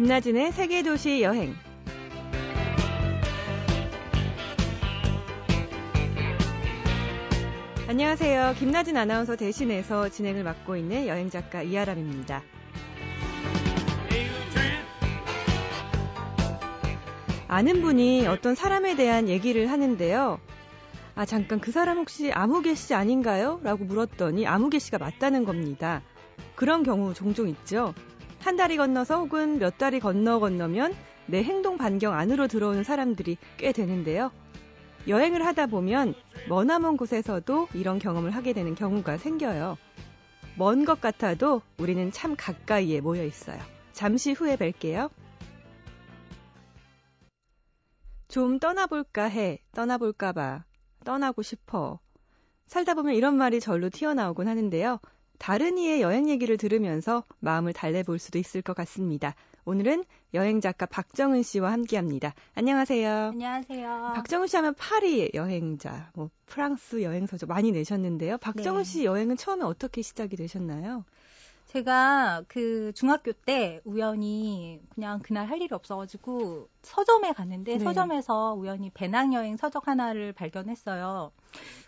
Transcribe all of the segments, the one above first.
김나진의 세계도시 여행. 안녕하세요. 김나진 아나운서 대신해서 진행을 맡고 있는 여행작가 이아람입니다. 아는 분이 어떤 사람에 대한 얘기를 하는데요. 아, 잠깐 그 사람 혹시 아무개 씨 아닌가요? 라고 물었더니 아무개 씨가 맞다는 겁니다. 그런 경우 종종 있죠. 한 달이 건너서 혹은 몇 달이 건너 건너면 내 행동 반경 안으로 들어오는 사람들이 꽤 되는데요. 여행을 하다 보면 머나먼 곳에서도 이런 경험을 하게 되는 경우가 생겨요. 먼 것 같아도 우리는 참 가까이에 모여 있어요. 잠시 후에 뵐게요. 좀 떠나볼까 해, 떠나볼까 봐, 떠나고 싶어. 살다 보면 이런 말이 절로 튀어나오곤 하는데요. 다른 이의 여행 얘기를 들으면서 마음을 달래볼 수도 있을 것 같습니다. 오늘은 여행 작가 박정은 씨와 함께 합니다. 안녕하세요. 안녕하세요. 박정은 씨 하면 파리 여행자, 뭐 프랑스 여행서적 많이 내셨는데요. 박정은 네. 씨 여행은 처음에 어떻게 시작이 되셨나요? 제가 그 중학교 때 우연히 그냥 그날 할 일이 없어가지고 서점에 갔는데 네. 서점에서 우연히 배낭여행 서적 하나를 발견했어요.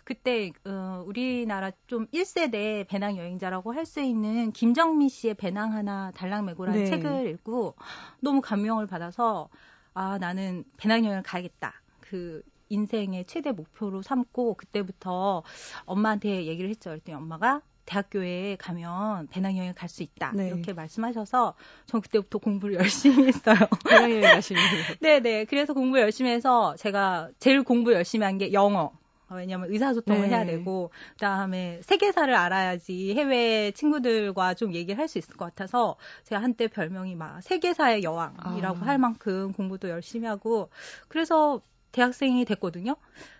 그때 어, 우리나라 좀 1세대 배낭 여행자라고 할 수 있는 김정미 씨의 배낭 하나 달랑 메고라는 네. 책을 읽고 너무 감명을 받아서 아 나는 배낭 여행을 가야겠다. 그 인생의 최대 목표로 삼고 그때부터 엄마한테 얘기를 했죠. 그랬더니 엄마가 대학교에 가면 배낭여행 갈 수 있다. 네. 이렇게 말씀하셔서 전 그때부터 공부를 열심히 했어요. 배낭여행 가시는 네네. 그래서 공부 열심히 해서 제가 제일 공부 열심히 한 게 영어. 어, 왜냐면 의사소통을 네. 해야 되고 그다음에 세계사를 알아야지 해외 친구들과 좀 얘기를 할 수 있을 것 같아서 제가 한때 별명이 막 세계사의 여왕이라고 아. 할 만큼 공부도 열심히 하고 그래서 대학생이 됐거든요.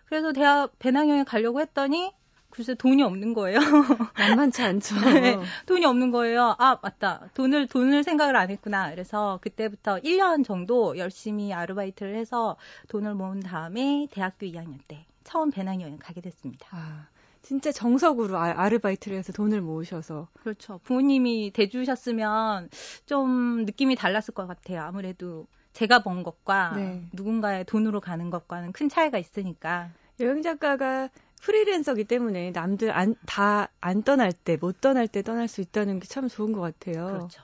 그래서 대학 배낭여행 가려고 했더니 글쎄 돈이 없는 거예요. 만만치 않죠. 네. 돈이 없는 거예요. 아, 맞다. 돈을, 돈을 생각을 안 했구나. 그래서 그때부터 1년 정도 열심히 아르바이트를 해서 돈을 모은 다음에 대학교 2학년 때 처음 배낭여행 가게 됐습니다. 아, 진짜 정석으로 아, 아르바이트를 해서 돈을 모으셔서 그렇죠. 부모님이 대주셨으면 좀 느낌이 달랐을 것 같아요. 아무래도 제가 번 것과 네. 누군가의 돈으로 가는 것과는 큰 차이가 있으니까. 여행 작가가 프리랜서기 때문에 남들 안, 다 안 떠날 때, 못 떠날 때 떠날 수 있다는 게 참 좋은 것 같아요. 그렇죠.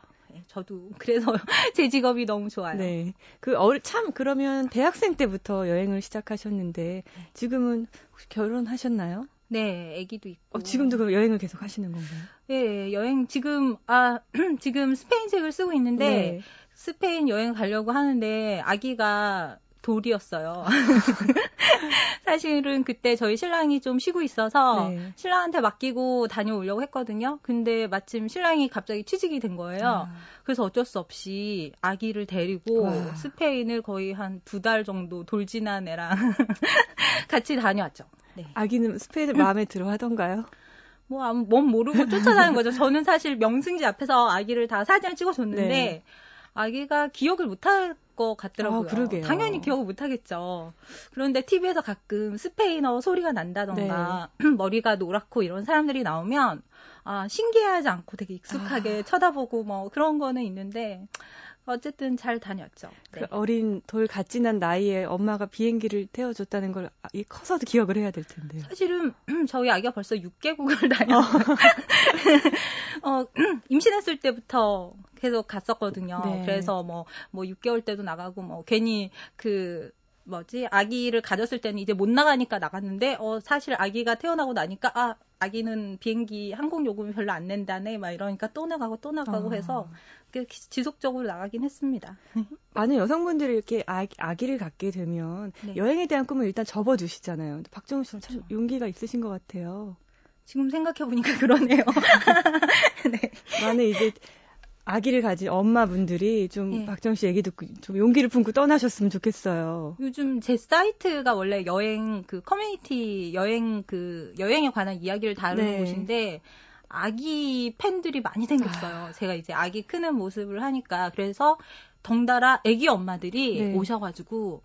네, 저도 그래서 제 직업이 너무 좋아요. 네. 그, 어, 참, 그러면 대학생 때부터 여행을 시작하셨는데, 지금은 혹시 결혼하셨나요? 네, 아기도 있고. 어, 지금도 그럼 여행을 계속 하시는 건가요? 예, 여행 지금 아 지금 스페인 책을 쓰고 있는데 네. 스페인 여행 가려고 하는데 아기가 돌이었어요. 사실은 그때 저희 신랑이 좀 쉬고 있어서 네. 신랑한테 맡기고 다녀오려고 했거든요. 근데 마침 신랑이 갑자기 취직이 된 거예요. 아, 그래서 어쩔 수 없이 아기를 데리고 와. 스페인을 거의 한 두 달 정도 돌진한 애랑 같이 다녀왔죠. 네. 아기는 스페인을 마음에 들어 하던가요? 뭐, 아무, 뭔 모르고 쫓아다는 거죠. 저는 사실 명승지 앞에서 아기를 다 사진을 찍어줬는데, 네. 아기가 기억을 못할 것 같더라고요. 아, 그러게요. 당연히 기억을 못하겠죠. 그런데 TV에서 가끔 스페인어 소리가 난다던가, 네. 머리가 노랗고 이런 사람들이 나오면, 아, 신기해하지 않고 되게 익숙하게 아. 쳐다보고 뭐 그런 거는 있는데, 어쨌든 잘 다녔죠. 그 네. 어린 돌 갓진한 나이에 엄마가 비행기를 태워줬다는 걸 커서도 기억을 해야 될 텐데요. 사실은 저희 아기가 벌써 6개국을 다녔어요. 어, 임신했을 때부터 계속 갔었거든요. 네. 그래서 뭐, 뭐 6개월 때도 나가고 뭐 괜히 그 뭐지 아기를 가졌을 때는 이제 못 나가니까 나갔는데 어 사실 아기가 태어나고 나니까 아 아기는 비행기 항공 요금이 별로 안 낸다네 막 이러니까 또 나가고 또 나가고 아. 해서 그 지속적으로 나가긴 했습니다. 많은 여성분들이 이렇게 아기, 아기를 갖게 되면 네. 여행에 대한 꿈을 일단 접어두시잖아요. 박정우 씨는 참 그렇죠. 용기가 있으신 것 같아요. 지금 생각해 보니까 그러네요. 네. 많은 이제 아기를 가진 엄마분들이 좀 네. 박정우 씨 얘기 듣고 좀 용기를 품고 떠나셨으면 좋겠어요. 요즘 제 사이트가 원래 여행 그 커뮤니티 여행 그 여행에 관한 이야기를 다루는 네. 곳인데 아기 팬들이 많이 생겼어요. 제가 이제 아기 크는 모습을 하니까 그래서 덩달아 아기 엄마들이 네. 오셔가지고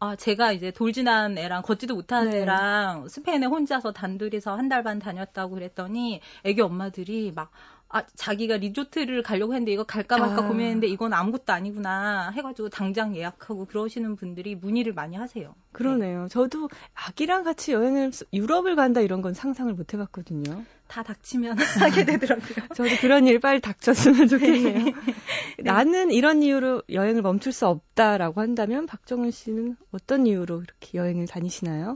아, 제가 이제 돌진한 애랑 걷지도 못하는 네. 애랑 스페인에 혼자서 단둘이서 한 달 반 다녔다고 그랬더니 애기 엄마들이 막 아, 자기가 리조트를 가려고 했는데 이거 갈까 말까 아. 고민했는데 이건 아무것도 아니구나 해가지고 당장 예약하고 그러시는 분들이 문의를 많이 하세요. 그러네요. 저도 아기랑 같이 여행을 유럽을 간다 이런 건 상상을 못 해봤거든요. 다 닥치면 하게 되더라고요. 저도 그런 일 빨리 닥쳤으면 좋겠네요. 네. 나는 이런 이유로 여행을 멈출 수 없다라고 한다면 박정은 씨는 어떤 이유로 이렇게 여행을 다니시나요?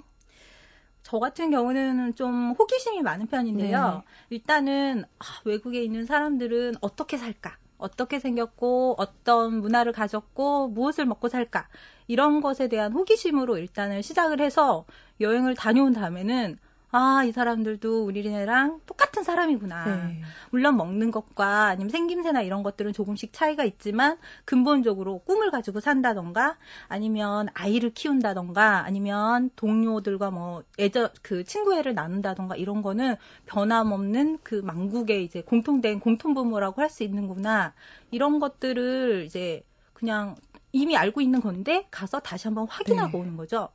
저 같은 경우는 좀 호기심이 많은 편인데요. 네. 일단은 아, 외국에 있는 사람들은 어떻게 살까? 어떻게 생겼고 어떤 문화를 가졌고 무엇을 먹고 살까? 이런 것에 대한 호기심으로 일단은 시작을 해서 여행을 다녀온 다음에는 아, 이 사람들도 우리네랑 똑같은 사람이구나. 네. 물론 먹는 것과 아니면 생김새나 이런 것들은 조금씩 차이가 있지만 근본적으로 꿈을 가지고 산다던가 아니면 아이를 키운다던가 아니면 동료들과 뭐 애저 그 친구애를 나눈다던가 이런 거는 변함없는 그 망국의 이제 공통된 공통분모라고 할 수 있는구나. 이런 것들을 이제 그냥 이미 알고 있는 건데 가서 다시 한번 확인하고 네. 오는 거죠.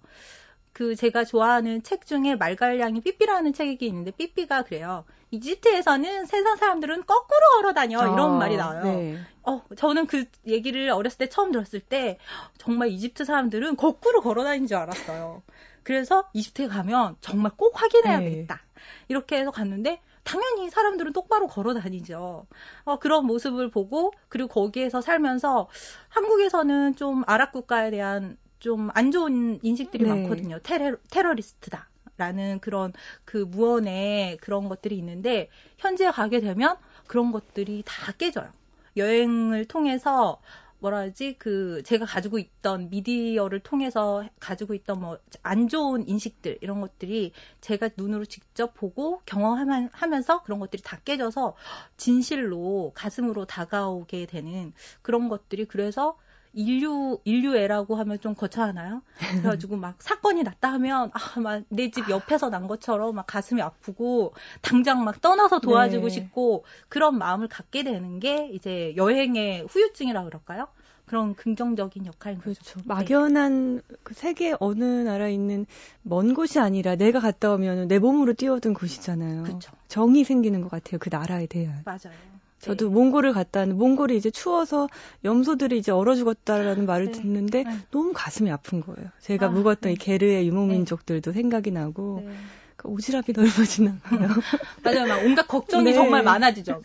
그 제가 좋아하는 책 중에 말갈량이 삐삐라는 책이 있는데 삐삐가 그래요. 이집트에서는 세상 사람들은 거꾸로 걸어 다녀 이런 아, 말이 나와요. 네. 어, 저는 그 얘기를 어렸을 때 처음 들었을 때 정말 이집트 사람들은 거꾸로 걸어 다니는 줄 알았어요. 그래서 이집트에 가면 정말 꼭 확인해야 네. 되겠다. 이렇게 해서 갔는데 당연히 사람들은 똑바로 걸어 다니죠. 어, 그런 모습을 보고 그리고 거기에서 살면서 한국에서는 좀 아랍 국가에 대한 좀 안 좋은 인식들이 네. 많거든요. 테러, 테러리스트다. 라는 그런 그 무언의 그런 것들이 있는데 현지에 가게 되면 그런 것들이 다 깨져요. 여행을 통해서 뭐라 하지 그 제가 가지고 있던 미디어를 통해서 가지고 있던 뭐 안 좋은 인식들 이런 것들이 제가 눈으로 직접 보고 경험하면서 그런 것들이 다 깨져서 진실로 가슴으로 다가오게 되는 그런 것들이 그래서 인류 인류애라고 하면 좀 거창하나요? 그래가지고 막 사건이 났다 하면 아 막 내 집 옆에서 난 것처럼 막 가슴이 아프고 당장 막 떠나서 도와주고 네. 싶고 그런 마음을 갖게 되는 게 이제 여행의 후유증이라 그럴까요? 그런 긍정적인 역할인 거죠. 그렇죠. 네. 막연한 그 세계 어느 나라에 있는 먼 곳이 아니라 내가 갔다 오면 내 몸으로 뛰어든 곳이잖아요. 그렇죠. 정이 생기는 것 같아요. 그 나라에 대한. 맞아요. 저도 네. 몽골을 갔다 왔는데 몽골이 이제 추워서 염소들이 이제 얼어 죽었다라는 말을 네. 듣는데 네. 너무 가슴이 아픈 거예요. 제가 아, 묵었던 네. 이 게르의 유목민족들도 생각이 나고 네. 그 오지랖이 넓어지나 봐요. 맞아요. 막 온갖 걱정이 네. 정말 많아지죠.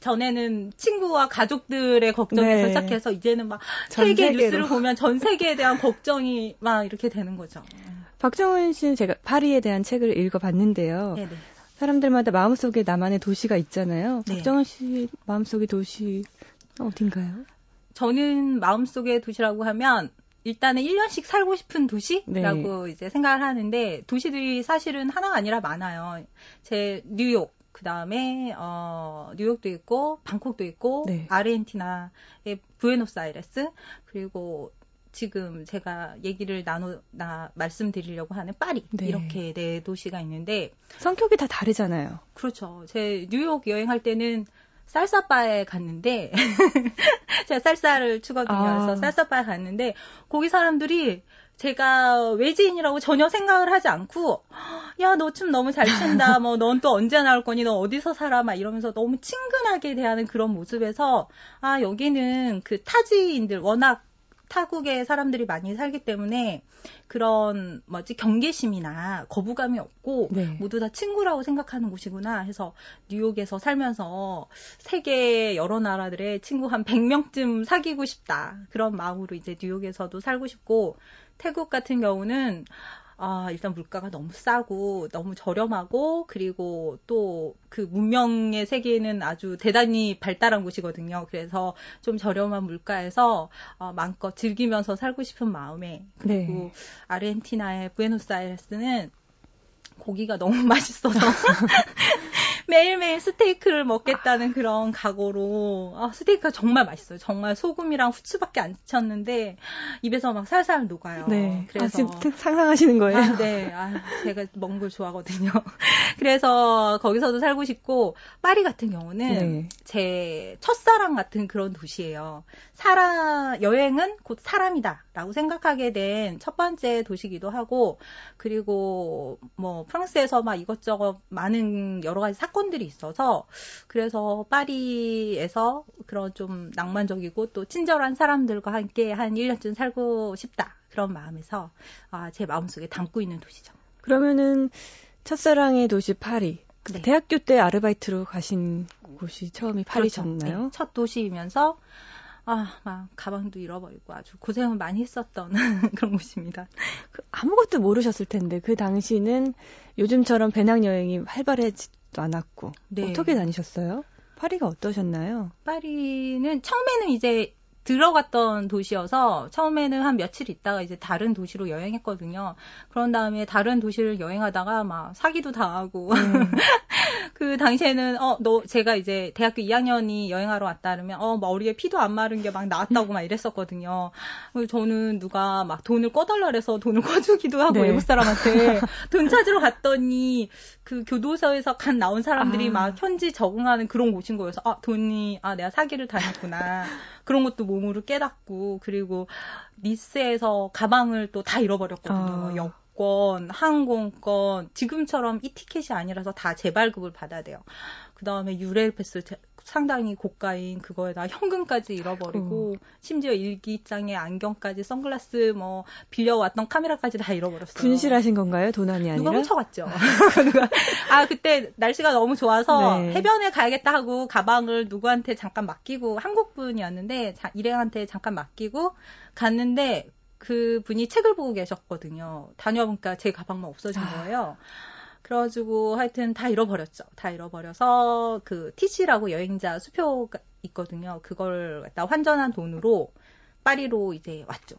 전에는 친구와 가족들의 걱정에서 네. 시작해서 이제는 막전 세계 세계로. 뉴스를 보면 전 세계에 대한 걱정이 막 이렇게 되는 거죠. 박정은 씨는 제가 파리에 대한 책을 읽어봤는데요. 네네. 사람들마다 마음속에 나만의 도시가 있잖아요. 네. 박정은 씨 마음속의 도시 어딘가요? 저는 마음속의 도시라고 하면 일단은 1년씩 살고 싶은 네. 도시라고 이제 생각을 하는데 도시들이 사실은 하나가 아니라 많아요. 제 뉴욕 그 다음에 어 뉴욕도 있고 방콕도 있고 네. 아르헨티나의 부에노스아이레스 그리고 지금 제가 얘기를 나누 나 말씀드리려고 하는 파리 네. 이렇게 네 도시가 있는데 성격이 다 다르잖아요. 그렇죠. 제 뉴욕 여행할 때는 쌀사바에 갔는데 제가 쌀사를 추거든요. 아. 그래서 쌀사바에 갔는데 거기 사람들이 제가 외지인이라고 전혀 생각을 하지 않고 야 너 춤 너무 잘 춘다. 뭐 넌 또 언제 나올 거니? 너 어디서 살아? 막 이러면서 너무 친근하게 대하는 그런 모습에서 아 여기는 그 타지인들 워낙 타국의 사람들이 많이 살기 때문에 그런 뭐지 경계심이나 거부감이 없고 네. 모두 다 친구라고 생각하는 곳이구나 해서 뉴욕에서 살면서 세계 여러 나라들의 친구 한 100명쯤 사귀고 싶다. 그런 마음으로 이제 뉴욕에서도 살고 싶고 태국 같은 경우는 아, 일단 물가가 너무 싸고 너무 저렴하고 그리고 또 그 문명의 세계는 아주 대단히 발달한 곳이거든요. 그래서 좀 저렴한 물가에서 어, 마음껏 즐기면서 살고 싶은 마음에 그리고 네. 아르헨티나의 부에노스아이레스는 고기가 너무 맛있어서 매일매일 스테이크를 먹겠다는 그런 각오로 아, 스테이크가 정말 맛있어요. 정말 소금이랑 후추밖에 안 쳤는데 입에서 막 살살 녹아요. 네. 그래서 아, 지금 상상하시는 거예요? 아, 네. 아, 제가 먹는 걸 좋아하거든요. 그래서 거기서도 살고 싶고 파리 같은 경우는 네. 제 첫사랑 같은 그런 도시예요. 사람 여행은 곧 사람이다라고 생각하게 된 첫 번째 도시기도 하고 그리고 뭐 프랑스에서 막 이것저것 많은 여러 가지 사건 사건들이 있어서 그래서 파리에서 그런 좀 낭만적이고 또 친절한 사람들과 함께 한 1년쯤 살고 싶다. 그런 마음에서 아, 제 마음속에 담고 있는 도시죠. 그러면은 첫사랑의 도시 파리. 네. 대학교 때 아르바이트로 가신 곳이 처음이 파리셨나요? 그렇죠. 네. 첫 도시이면서 아, 막 가방도 잃어버리고 아주 고생을 많이 했었던 그런 곳입니다. 그 아무것도 모르셨을 텐데 그 당시는 요즘처럼 배낭 여행이 활발하지도 않았고 네. 어떻게 다니셨어요? 파리가 어떠셨나요? 파리는 처음에는 이제 들어갔던 도시여서 처음에는 한 며칠 있다가 이제 다른 도시로 여행했거든요. 그런 다음에 다른 도시를 여행하다가 막 사기도 당하고 음. 그 당시에는 어 너 제가 이제 대학교 2학년이 여행하러 왔다 그러면 어 머리에 피도 안 마른 게 막 나왔다고 막 이랬었거든요. 저는 누가 막 돈을 꺼달라 그래서 돈을 꺼주기도 하고 네. 외국 사람한테 돈 찾으러 갔더니 그 교도소에서 간 나온 사람들이 아. 막 현지 적응하는 그런 곳인 거여서 아 돈이 아 내가 사기를 당했구나 그런 것도 몸으로 깨닫고 그리고 니스에서 가방을 또 다 잃어버렸거든요. 아. 여권, 항공권 지금처럼 이 티켓이 아니라서 다 재발급을 받아야 돼요. 그 다음에 유레일 패스 상당히 고가인 그거에다 현금까지 잃어버리고 음. 심지어 일기장에 안경까지 선글라스 뭐 빌려왔던 카메라까지 다 잃어버렸어요. 분실하신 건가요? 도난이 아니라? 누가 훔쳐갔죠. 아 그때 날씨가 너무 좋아서 네. 해변에 가야겠다 하고 가방을 누구한테 잠깐 맡기고 한국 분이었는데 일행한테 잠깐 맡기고 갔는데 그 분이 책을 보고 계셨거든요. 다녀보니까 제 가방만 없어진 아. 거예요. 그래가지고 하여튼 다 잃어버렸죠. 다 잃어버려서 그 TC라고 여행자 수표가 있거든요. 그걸 갖다 환전한 돈으로 파리로 이제 왔죠.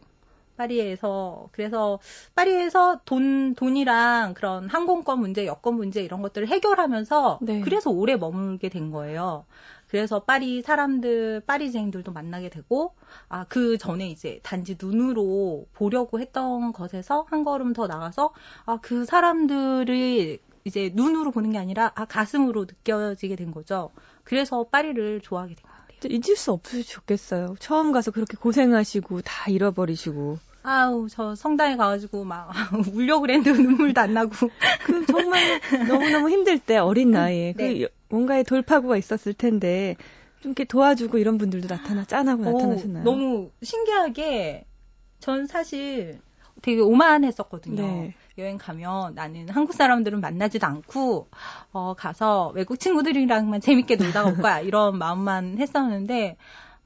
파리에서 그래서 파리에서 돈 돈이랑 그런 항공권 문제, 여권 문제 이런 것들을 해결하면서 네. 그래서 오래 머물게 된 거예요. 그래서 파리 사람들, 파리쟁들도 만나게 되고, 아, 그 전에 이제 단지 눈으로 보려고 했던 것에서 한 걸음 더 나가서, 아, 그 사람들을 이제 눈으로 보는 게 아니라, 아, 가슴으로 느껴지게 된 거죠. 그래서 파리를 좋아하게 된것 같아요. 잊을 수 없으셨겠어요. 처음 가서 그렇게 고생하시고, 다 잃어버리시고. 아우 저 성당에 가가지고 막 울려 그랬는데 눈물도 안 나고 그 정말 너무 너무 힘들 때 어린 나이에 그 네. 그 뭔가의 돌파구가 있었을 텐데 좀 이렇게 도와주고 이런 분들도 나타나 짠하고 오, 나타나셨나요? 너무 신기하게 전 사실 되게 오만했었거든요. 네. 여행 가면 나는 한국 사람들은 만나지도 않고 어 가서 외국 친구들이랑만 재밌게 놀다 올 거야 이런 마음만 했었는데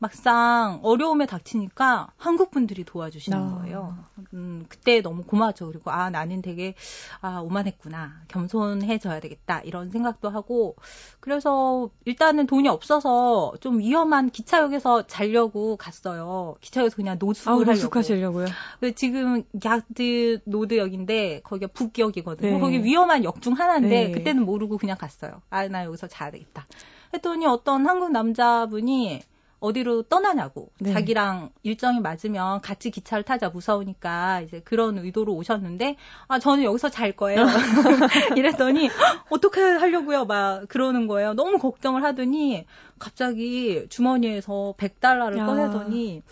막상 어려움에 닥치니까 한국 분들이 도와주시는 아. 거예요. 음, 그때 너무 고마웠죠. 그리고 아 나는 되게 아 오만했구나, 겸손해져야 되겠다 이런 생각도 하고 그래서 일단은 돈이 없어서 좀 위험한 기차역에서 자려고 갔어요. 기차역에서 그냥 노숙을 아, 하려고. 노숙하시려고요. 지금 야드 노드역인데 거기가 북역이거든요. 네. 거기 위험한 역 중 하나인데 네. 그때는 모르고 그냥 갔어요. 아 나 여기서 자야 되겠다. 했더니 어떤 한국 남자분이 어디로 떠나냐고 네. 자기랑 일정이 맞으면 같이 기차를 타자 무서우니까 이제 그런 의도로 오셨는데 아 저는 여기서 잘 거예요 이랬더니 어떻게 하려고요 막 그러는 거예요 너무 걱정을 하더니 갑자기 주머니에서 100달러를 야. 꺼내더니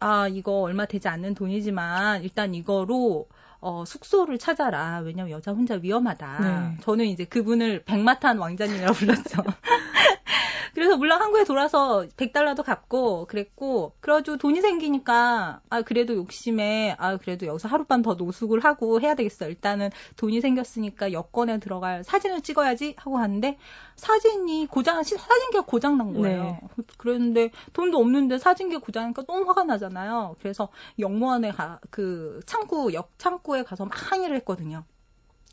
아 이거 얼마 되지 않는 돈이지만 일단 이거로 어, 숙소를 찾아라. 왜냐면 여자 혼자 위험하다. 네. 저는 이제 그분을 백마탄 왕자님이라고 불렀죠. 그래서 물론 한국에 돌아서 100달러도 갚고 그랬고 그래가지고 돈이 생기니까 아 그래도 욕심에 아 그래도 여기서 하룻밤 더 노숙을 하고 해야 되겠어. 일단은 돈이 생겼으니까 여권에 들어갈 사진을 찍어야지 하고 하는데 사진이 고장 사진기가 고장 난 거예요. 네. 그랬는데 돈도 없는데 사진기가 고장나니까 너무 화가 나잖아요. 그래서 영무원에 가 그 창구 역 창구에 가서 막 항의를 했거든요.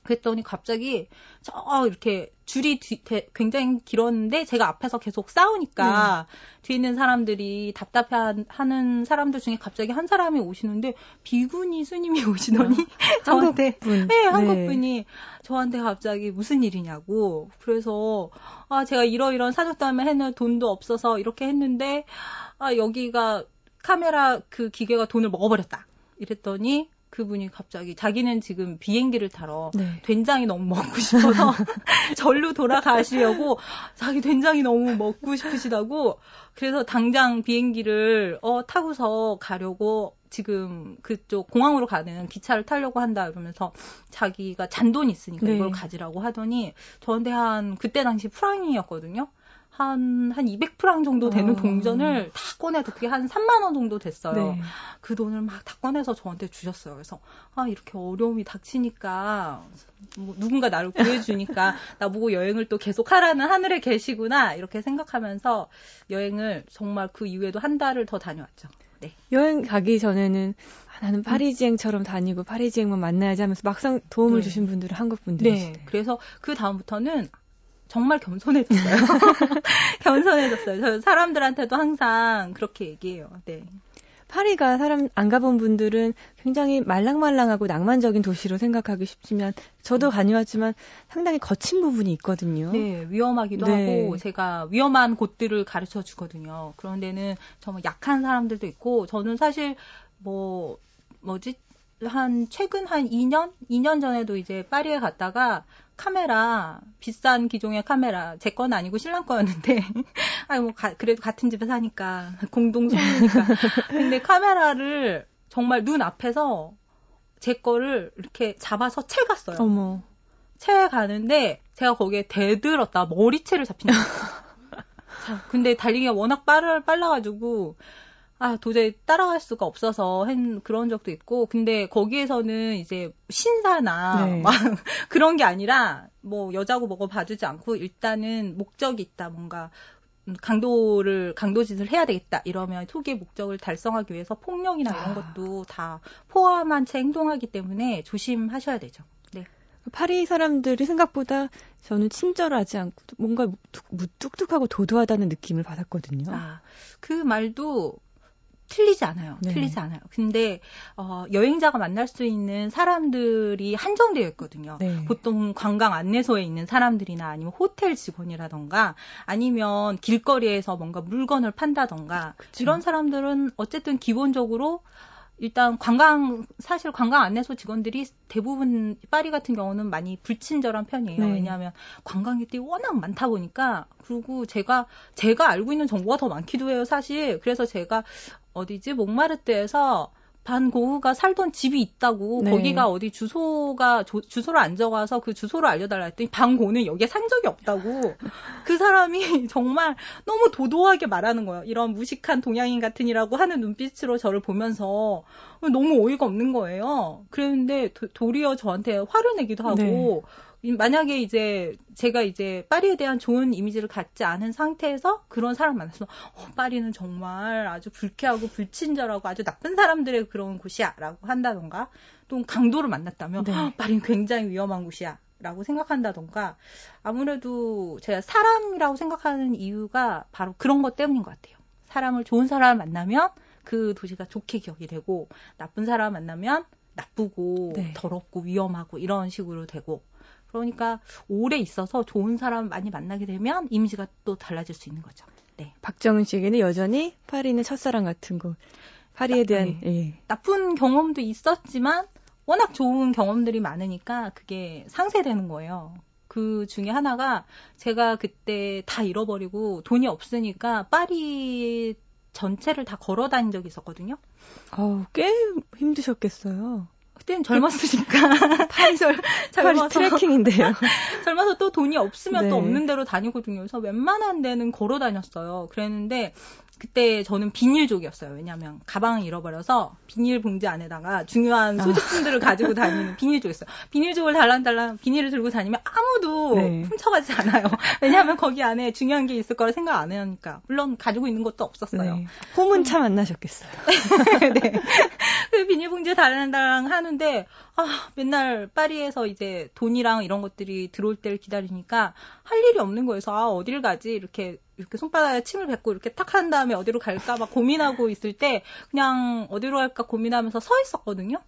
그랬더니 갑자기 저 이렇게 줄이 뒤, 대, 굉장히 길었는데 제가 앞에서 계속 싸우니까 음. 뒤에 있는 사람들이 답답해하는 사람들 중에 갑자기 한 사람이 오시는데 비구니 스님이 오시더니 아, 저한테 한국분. 네 한국분이 네. 저한테 갑자기 무슨 일이냐고 그래서 아 제가 이러이런 사정 때문에 했는 돈도 없어서 이렇게 했는데 아 여기가 카메라 그 기계가 돈을 먹어버렸다 이랬더니 그분이 갑자기 자기는 지금 비행기를 타러 네. 된장이 너무 먹고 싶어서 절로 돌아가시려고 자기 된장이 너무 먹고 싶으시다고 그래서 당장 비행기를 어 타고서 가려고 지금 그쪽 공항으로 가는 기차를 타려고 한다 이러면서 자기가 잔돈이 있으니까 네. 이걸 가지라고 하더니 저한테 한 그때 당시 프랑이었거든요. 한, 한 200프랑 정도 되는 어. 동전을 다 꺼내서 그게 한 3만원 정도 됐어요. 네. 그 돈을 막 다 꺼내서 저한테 주셨어요. 그래서, 아, 이렇게 어려움이 닥치니까, 뭐 누군가 나를 구해주니까, 나보고 여행을 또 계속 하라는 하늘에 계시구나, 이렇게 생각하면서 여행을 정말 그 이후에도 한 달을 더 다녀왔죠. 네. 여행 가기 전에는 아, 나는 파리지행처럼 다니고 파리지행만 만나야지 하면서 막상 도움을 네. 주신 분들은 한국 네. 분들이시네요. 그래서 그 다음부터는 정말 겸손해졌어요. 겸손해졌어요. 저 사람들한테도 항상 그렇게 얘기해요. 네. 파리가 사람 안 가본 분들은 굉장히 말랑말랑하고 낭만적인 도시로 생각하기 쉽지만 저도 다녀왔지만 상당히 거친 부분이 있거든요. 네, 위험하기도 네. 하고 제가 위험한 곳들을 가르쳐 주거든요. 그런 데는 정말 약한 사람들도 있고 저는 사실 뭐 뭐지 한 최근 한 2년 2년 전에도 이제 파리에 갔다가 카메라 비싼 기종의 카메라 제 건 아니고 신랑 거였는데 아니 뭐 가- 그래도 같은 집에 사니까 공동 소유니까 근데 카메라를 정말 눈 앞에서 제 거를 이렇게 잡아서 채 갔어요. 어머. 채 가는데 제가 거기에 대들었다 머리채를 잡힌 거예요. 자, 근데 달리기가 워낙 빨라, 빨라가지고 아 도저히 따라갈 수가 없어서 한 그런 적도 있고 근데 거기에서는 이제 신사나 네. 막 그런 게 아니라 뭐 여자고 뭐고 봐주지 않고 일단은 목적이 있다 뭔가 음, 강도를 강도짓을 해야 되겠다 이러면 초기의 목적을 달성하기 위해서 폭력이나 이런 아. 것도 다 포함한 채 행동하기 때문에 조심하셔야 되죠. 네. 파리 사람들이 생각보다 저는 친절하지 않고 뭔가 뚝- 무뚝뚝하고 도도하다는 느낌을 받았거든요. 아, 그 말도 틀리지 않아요. 네. 틀리지 않아요. 근데 어, 여행자가 만날 수 있는 사람들이 한정되어 있거든요. 네. 보통 관광 안내소에 있는 사람들이나 아니면 호텔 직원이라던가 아니면 길거리에서 뭔가 물건을 판다던가 그쵸. 이런 사람들은 어쨌든 기본적으로 일단 관광 사실 관광 안내소 직원들이 대부분 파리 같은 경우는 많이 불친절한 편이에요. 네. 왜냐하면 관광객들이 워낙 많다 보니까 그리고 제가 제가 알고 있는 정보가 더 많기도 해요, 사실. 그래서 제가 어디지 몽마르트에서 반 고흐가 살던 집이 있다고 네. 거기가 어디 주소가 조- 주소를 안 적어서 그 주소를 알려달라 했더니 반 고는 여기에 산 적이 없다고 그 사람이 정말 너무 도도하게 말하는 거예요. 이런 무식한 동양인 같으니라고 하는 눈빛으로 저를 보면서 너무 어이가 없는 거예요. 그랬는데 도, 도리어 저한테 화를 내기도 하고 네. 이- 만약에 이제 제가 이제 파리에 대한 좋은 이미지를 갖지 않은 상태에서 그런 사람 만나서 어, 파리는 정말 아주 불쾌하고 불친절하고 아주 나쁜 사람들의 그런 곳이야라고 한다던가 또 강도를 만났다면 네. "헉, 파리는 굉장히 위험한 곳이야. 라고 생각한다던가 아무래도 제가 사람이라고 생각하는 이유가 바로 그런 것 때문인 것 같아요. 사람을 좋은 사람을 만나면 그 도시가 좋게 기억이 되고 나쁜 사람 만나면 나쁘고 네. 더럽고 위험하고 이런 식으로 되고 그러니까 오래 있어서 좋은 사람 많이 만나게 되면 이미지가 또 달라질 수 있는 거죠. 네. 박정은 씨에게는 여전히 파리는 첫사랑 같은 곳. 파리에 아, 대한 예. 나쁜 경험도 있었지만 워낙 좋은 경험들이 많으니까 그게 상쇄되는 거예요. 그 중에 하나가 제가 그때 다 잃어버리고 돈이 없으니까 파리 전체를 다 걸어 다닌 적이 있었거든요. 어우, 꽤 힘드셨겠어요. 그때는 젊었으니까 절 파리 젊어서 트레킹인데요. 젊어서 또 돈이 없으면 네. 또 없는 대로 다니거든요. 그래서 웬만한 데는 걸어 다녔어요. 그랬는데 그때 저는 비닐족이었어요. 왜냐하면 가방을 잃어버려서 비닐 봉지 안에다가 중요한 아. 소지품들을 가지고 다니는 비닐족이었어요. 비닐족을 달랑달랑 비닐을 들고 다니면 아무도 네. 훔쳐가지 않아요. 왜냐하면 거기 안에 중요한 게 있을 거라 생각 안 하니까. 물론 가지고 있는 것도 없었어요. 네. 호문차 만나셨겠어요. 네. 그 비닐봉지에 달랑달랑 하는데, 아, 맨날 파리에서 이제 돈이랑 이런 것들이 들어올 때를 기다리니까 할 일이 없는 거여서, 아, 어딜 가지? 이렇게, 이렇게 손바닥에 침을 뱉고 이렇게 탁 한 다음에 어디로 갈까 막 고민하고 있을 때, 그냥 어디로 갈까 고민하면서 서 있었거든요.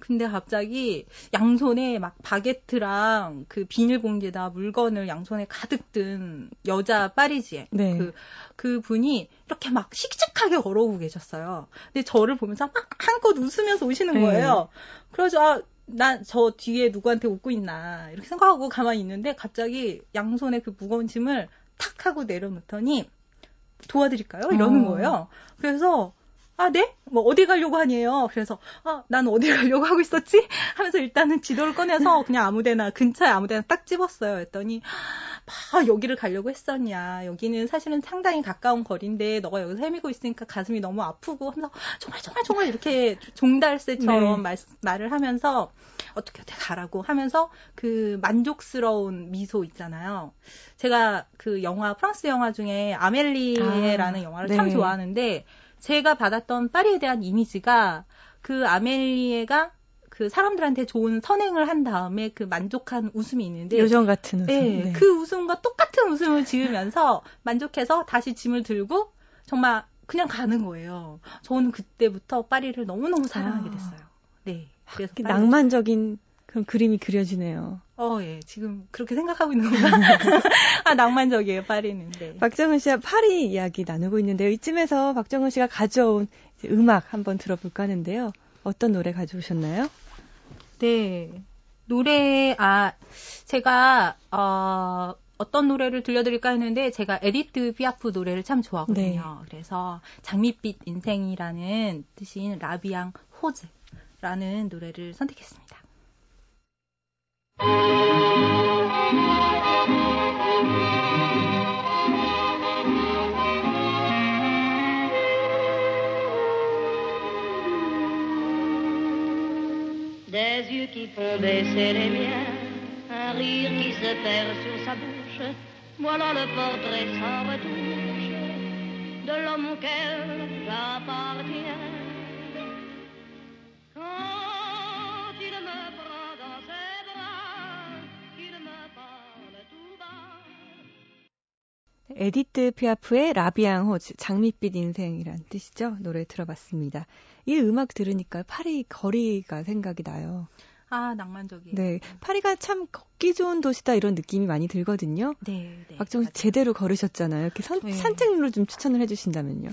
근데 갑자기 양손에 막 바게트랑 그 비닐봉지에다 물건을 양손에 가득 든 여자 파리지에 네. 그, 그 분이 이렇게 막 씩씩하게 걸어오고 계셨어요. 근데 저를 보면서 막 한껏 웃으면서 오시는 네. 거예요. 네. 그래서 아, 난저 뒤에 누구한테 웃고 있나 이렇게 생각하고 가만히 있는데 갑자기 양손에 그 무거운 짐을 탁 하고 내려놓더니 도와드릴까요? 이러는 어. 거예요. 그래서 아, 네? 뭐, 어디 가려고 하니에요? 그래서, 아, 난 어디 가려고 하고 있었지? 하면서 일단은 지도를 꺼내서 그냥 아무 데나, 근처에 아무 데나 딱 집었어요. 했더니, 아, 여기를 가려고 했었냐. 여기는 사실은 상당히 가까운 거리인데, 너가 여기서 헤매고 있으니까 가슴이 너무 아프고 하면서, 정말, 정말, 정말 이렇게 종달새처럼 네. 말, 말을 하면서, 어떻게 어떻게 가라고 하면서 그 만족스러운 미소 있잖아요. 제가 그 영화, 프랑스 영화 중에 아멜리에라는 아, 영화를 네. 참 좋아하는데, 제가 받았던 파리에 대한 이미지가 그 아멜리에가 그 사람들한테 좋은 선행을 한 다음에 그 만족한 웃음이 있는데 요정 같은 웃음. 네, 네. 그 웃음과 똑같은 웃음을 지으면서 만족해서 다시 짐을 들고 정말 그냥 가는 거예요. 저는 그때부터 파리를 너무너무 사랑하게 아. 됐어요. 네. 그래서 낭만적인 그런 그림이 그려지네요. 어, 예. 지금 그렇게 생각하고 있는 건가? 아, 낭만적이에요, 파리는. 네. 박정은 씨와 파리 이야기 나누고 있는데요. 이쯤에서 박정은 씨가 가져온 음악 한번 들어볼까 하는데요. 어떤 노래 가져오셨나요? 네. 노래, 아, 제가, 어, 어떤 노래를 들려드릴까 했는데 제가 에디트 피아프 노래를 참 좋아하거든요. 네. 그래서 장밋빛 인생이라는 뜻인 La Vie en rose라는 노래를 선택했습니다. Des yeux qui font baisser les miens, un rire qui se perd sur sa bouche, voilà le portrait sans retouche de l'homme auquel j'appartiens. 에디트 피아프의 라비앙 호즈, 장밋빛 인생이란 뜻이죠. 노래 들어봤습니다. 이 음악 들으니까 파리 거리가 생각이 나요. 아, 낭만적이에요. 네. 파리가 참 걷기 좋은 도시다 이런 느낌이 많이 들거든요. 네. 네 박정희 씨 제대로 걸으셨잖아요. 이렇게 선, 네. 산책로를 좀 추천을 해주신다면요.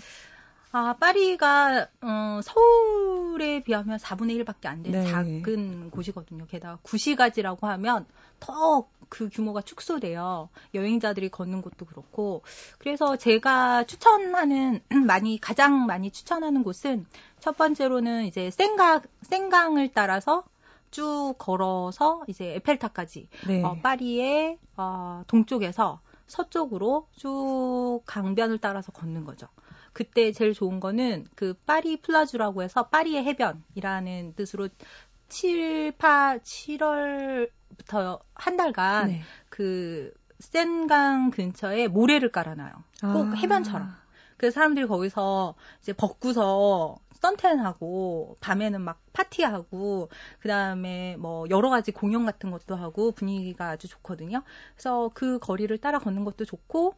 아, 파리가, 어, 서울에 비하면 4분의 1밖에 안 되는 네. 작은 곳이거든요. 게다가 구시가지라고 하면 더 그 규모가 축소돼요. 여행자들이 걷는 곳도 그렇고. 그래서 제가 추천하는, 많이, 가장 많이 추천하는 곳은 첫 번째로는 이제 생강, 생강을 따라서 쭉 걸어서 이제 에펠탑까지 네. 어, 파리의 어, 동쪽에서 서쪽으로 쭉 강변을 따라서 걷는 거죠. 그때 제일 좋은 거는 그 파리 플라주라고 해서 파리의 해변이라는 뜻으로 7, 8, 7월부터 한 달간 네. 그 센강 근처에 모래를 깔아놔요. 꼭 아. 해변처럼. 그래서 사람들이 거기서 이제 벗고서 선탠하고 밤에는 막 파티하고 그다음에 뭐 여러 가지 공연 같은 것도 하고 분위기가 아주 좋거든요. 그래서 그 거리를 따라 걷는 것도 좋고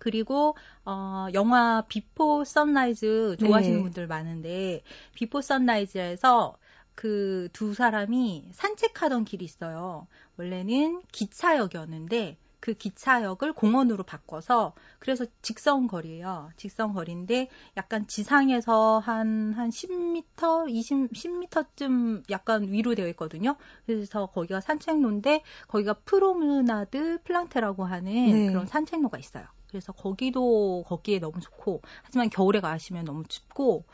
그리고 어 영화 Before Sunrise 좋아하시는 네. 분들 많은데 Before Sunrise에서 그 두 사람이 산책하던 길이 있어요. 원래는 기차역이었는데 그 기차역을 공원으로 바꿔서 그래서 직선 거리예요. 직선 거리인데 약간 지상에서 한, 한 10m, 20, 10m쯤 약간 위로 되어 있거든요. 그래서 거기가 산책로인데 거기가 프로무나드 플랑테라고 하는 네. 그런 산책로가 있어요. 그래서 거기도 걷기에 너무 좋고 하지만 겨울에 가시면 너무 춥고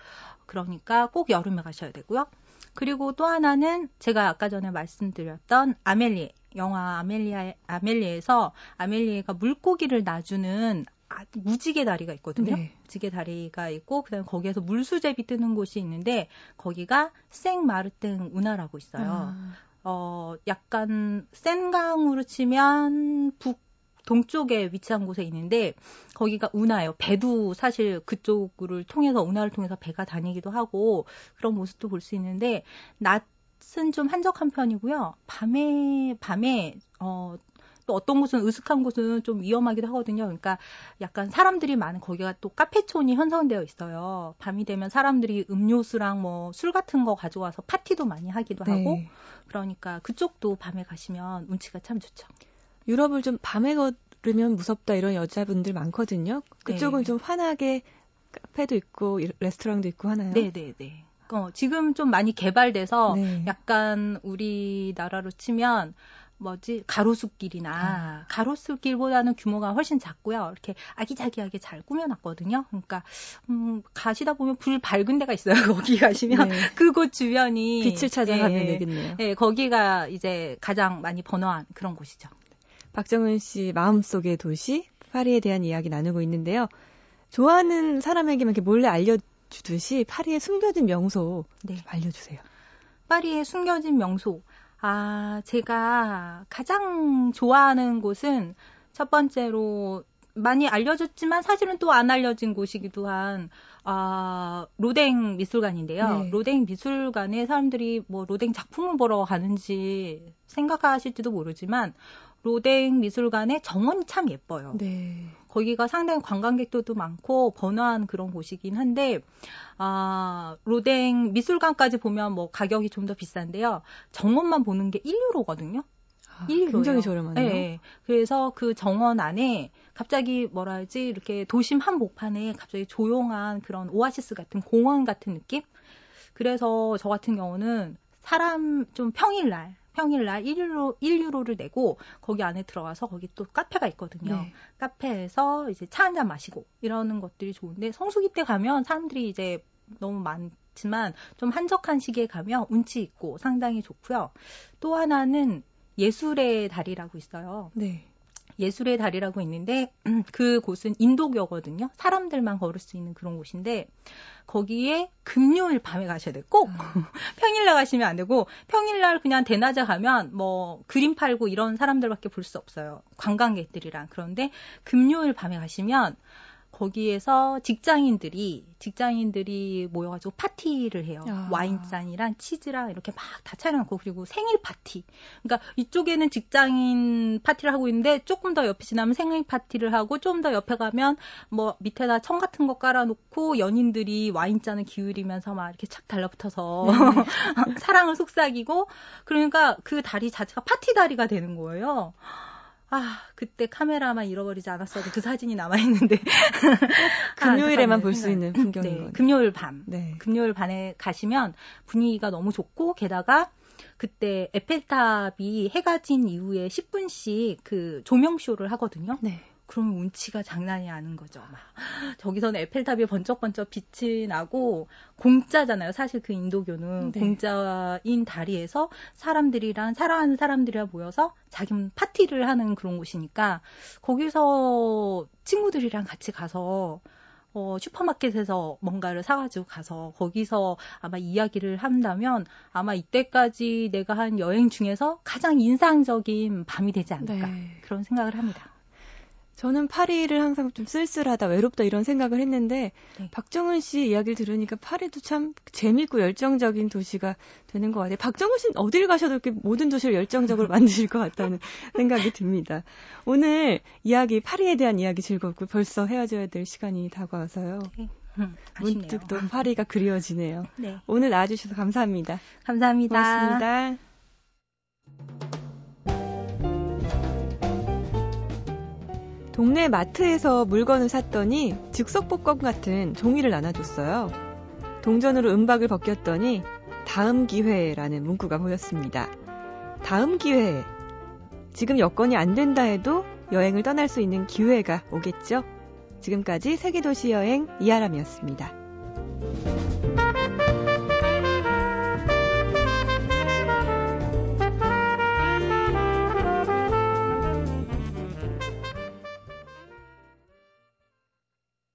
그러니까 꼭 여름에 가셔야 되고요. 그리고 또 하나는 제가 아까 전에 말씀드렸던 아멜리에 영화 아멜리아 아멜리에서 아멜리에가 물고기를 놔주는 아, 무지개 다리가 있거든요. 네. 무지개 다리가 있고 그다음에 거기에서 물수제비 뜨는 곳이 있는데 거기가 생 마르땡 운하라고 있어요. 아. 어 약간 센 강으로 치면 북 동쪽에 위치한 곳에 있는데 거기가 운하예요. 배도 사실 그쪽을 통해서 운하를 통해서 배가 다니기도 하고 그런 모습도 볼 수 있는데 낮은 좀 한적한 편이고요. 밤에 밤에 어 또 어떤 곳은 으슥한 곳은 좀 위험하기도 하거든요. 그러니까 약간 사람들이 많은 거기가 또 카페촌이 형성되어 있어요. 밤이 되면 사람들이 음료수랑 뭐 술 같은 거 가져와서 파티도 많이 하기도 네. 하고 그러니까 그쪽도 밤에 가시면 운치가 참 좋죠. 유럽을 좀 밤에 걸으면 무섭다 이런 여자분들 많거든요. 그쪽은 네. 좀 환하게 카페도 있고 이- 레스토랑도 있고 하나요? 네, 네, 네. 어, 지금 좀 많이 개발돼서 네. 약간 우리나라로 치면 뭐지 가로수길이나 아. 가로수길보다는 규모가 훨씬 작고요. 이렇게 아기자기하게 잘 꾸며놨거든요. 그러니까 음, 가시다 보면 불 밝은 데가 있어요. 거기 가시면 네. 그곳 주변이 빛을 찾아가면 예, 예. 되겠네요. 예, 거기가 이제 가장 많이 번화한 그런 곳이죠. 박정은 씨 마음속의 도시 파리에 대한 이야기 나누고 있는데요. 좋아하는 사람에게만 이렇게 몰래 알려주듯이 파리의 숨겨진 명소 네. 좀 알려주세요. 파리의 숨겨진 명소. 아, 제가 가장 좋아하는 곳은 첫 번째로 많이 알려졌지만 사실은 또 안 알려진 곳이기도 한 아, 로댕 미술관인데요. 네. 로댕 미술관에 사람들이 뭐 로댕 작품을 보러 가는지 생각하실지도 모르지만 로댕 미술관의 정원이 참 예뻐요. 네. 거기가 상당히 관광객들도 많고 번화한 그런 곳이긴 한데 아 로댕 미술관까지 보면 뭐 가격이 좀 더 비싼데요. 정원만 보는 게 1유로거든요. 아, 1유로예요. 굉장히 저렴하네요. 네. 그래서 그 정원 안에 갑자기 뭐라 하지 이렇게 도심 한복판에 갑자기 조용한 그런 오아시스 같은 공원 같은 느낌? 그래서 저 같은 경우는 사람 좀 평일날 평일날 1유로 1유로를 내고 거기 안에 들어가서 거기 또 카페가 있거든요. 네. 카페에서 이제 차 한 잔 마시고 이러는 것들이 좋은데 성수기 때 가면 사람들이 이제 너무 많지만 좀 한적한 시기에 가면 운치 있고 상당히 좋고요. 또 하나는 예술의 달이라고 있어요. 네. 예술의 달이라고 있는데 음, 그 곳은 인도교거든요. 사람들만 걸을 수 있는 그런 곳인데 거기에 금요일 밤에 가셔야 돼요. 꼭 평일날 가시면 안 되고 평일날 그냥 대낮에 가면 뭐 그림 팔고 이런 사람들밖에 볼 수 없어요. 관광객들이랑 그런데 금요일 밤에 가시면 거기에서 직장인들이 직장인들이 모여가지고 파티를 해요. 아. 와인잔이랑 치즈랑 이렇게 막 다 차려놓고 그리고 생일 파티. 그러니까 이쪽에는 직장인 파티를 하고 있는데 조금 더 옆에 지나면 생일 파티를 하고 좀 더 옆에 가면 뭐 밑에다 청 같은 거 깔아놓고 연인들이 와인잔을 기울이면서 막 이렇게 착 달라붙어서 사랑을 속삭이고 그러니까 그 다리 자체가 파티 다리가 되는 거예요. 아, 그때 카메라만 잃어버리지 않았어도 그 사진이 남아있는데. 금요일에만 아, 볼수 생각이- 있는 풍경인 네. 금요일 밤. 네. 금요일 밤에 가시면 분위기가 너무 좋고 게다가 그때 에펠탑이 해가 진 이후에 10분씩 그 조명쇼를 하거든요. 네. 그러면 운치가 장난이 아닌 거죠. 막 저기서는 에펠탑이 번쩍번쩍 빛이 나고 공짜잖아요. 사실 그 인도교는 네. 공짜인 다리에서 사람들이랑 사랑하는 사람들이랑 모여서 자기 파티를 하는 그런 곳이니까 거기서 친구들이랑 같이 가서 어, 슈퍼마켓에서 뭔가를 사가지고 가서 거기서 아마 이야기를 한다면 아마 이때까지 내가 한 여행 중에서 가장 인상적인 밤이 되지 않을까 네. 그런 생각을 합니다. 저는 파리를 항상 좀 쓸쓸하다, 외롭다 이런 생각을 했는데 네. 박정은 씨 이야기를 들으니까 파리도 참 재밌고 열정적인 도시가 되는 것 같아요. 박정은 씨는 어딜 가셔도 이렇게 모든 도시를 열정적으로 만드실 것 같다는 생각이 듭니다. 오늘 이야기 파리에 대한 이야기 즐겁고 벌써 헤어져야 될 시간이 다가와서요. 음, 아쉽네요. 문득 또 파리가 그리워지네요. 네. 오늘 나와주셔서 감사합니다. 감사합니다. 고맙습니다. 동네 마트에서 물건을 샀더니 즉석복권 같은 종이를 나눠줬어요. 동전으로 은박을 벗겼더니 다음 기회라는 문구가 보였습니다. 다음 기회. 지금 여건이 안 된다 해도 여행을 떠날 수 있는 기회가 오겠죠? 지금까지 세계도시 여행 이아람이었습니다.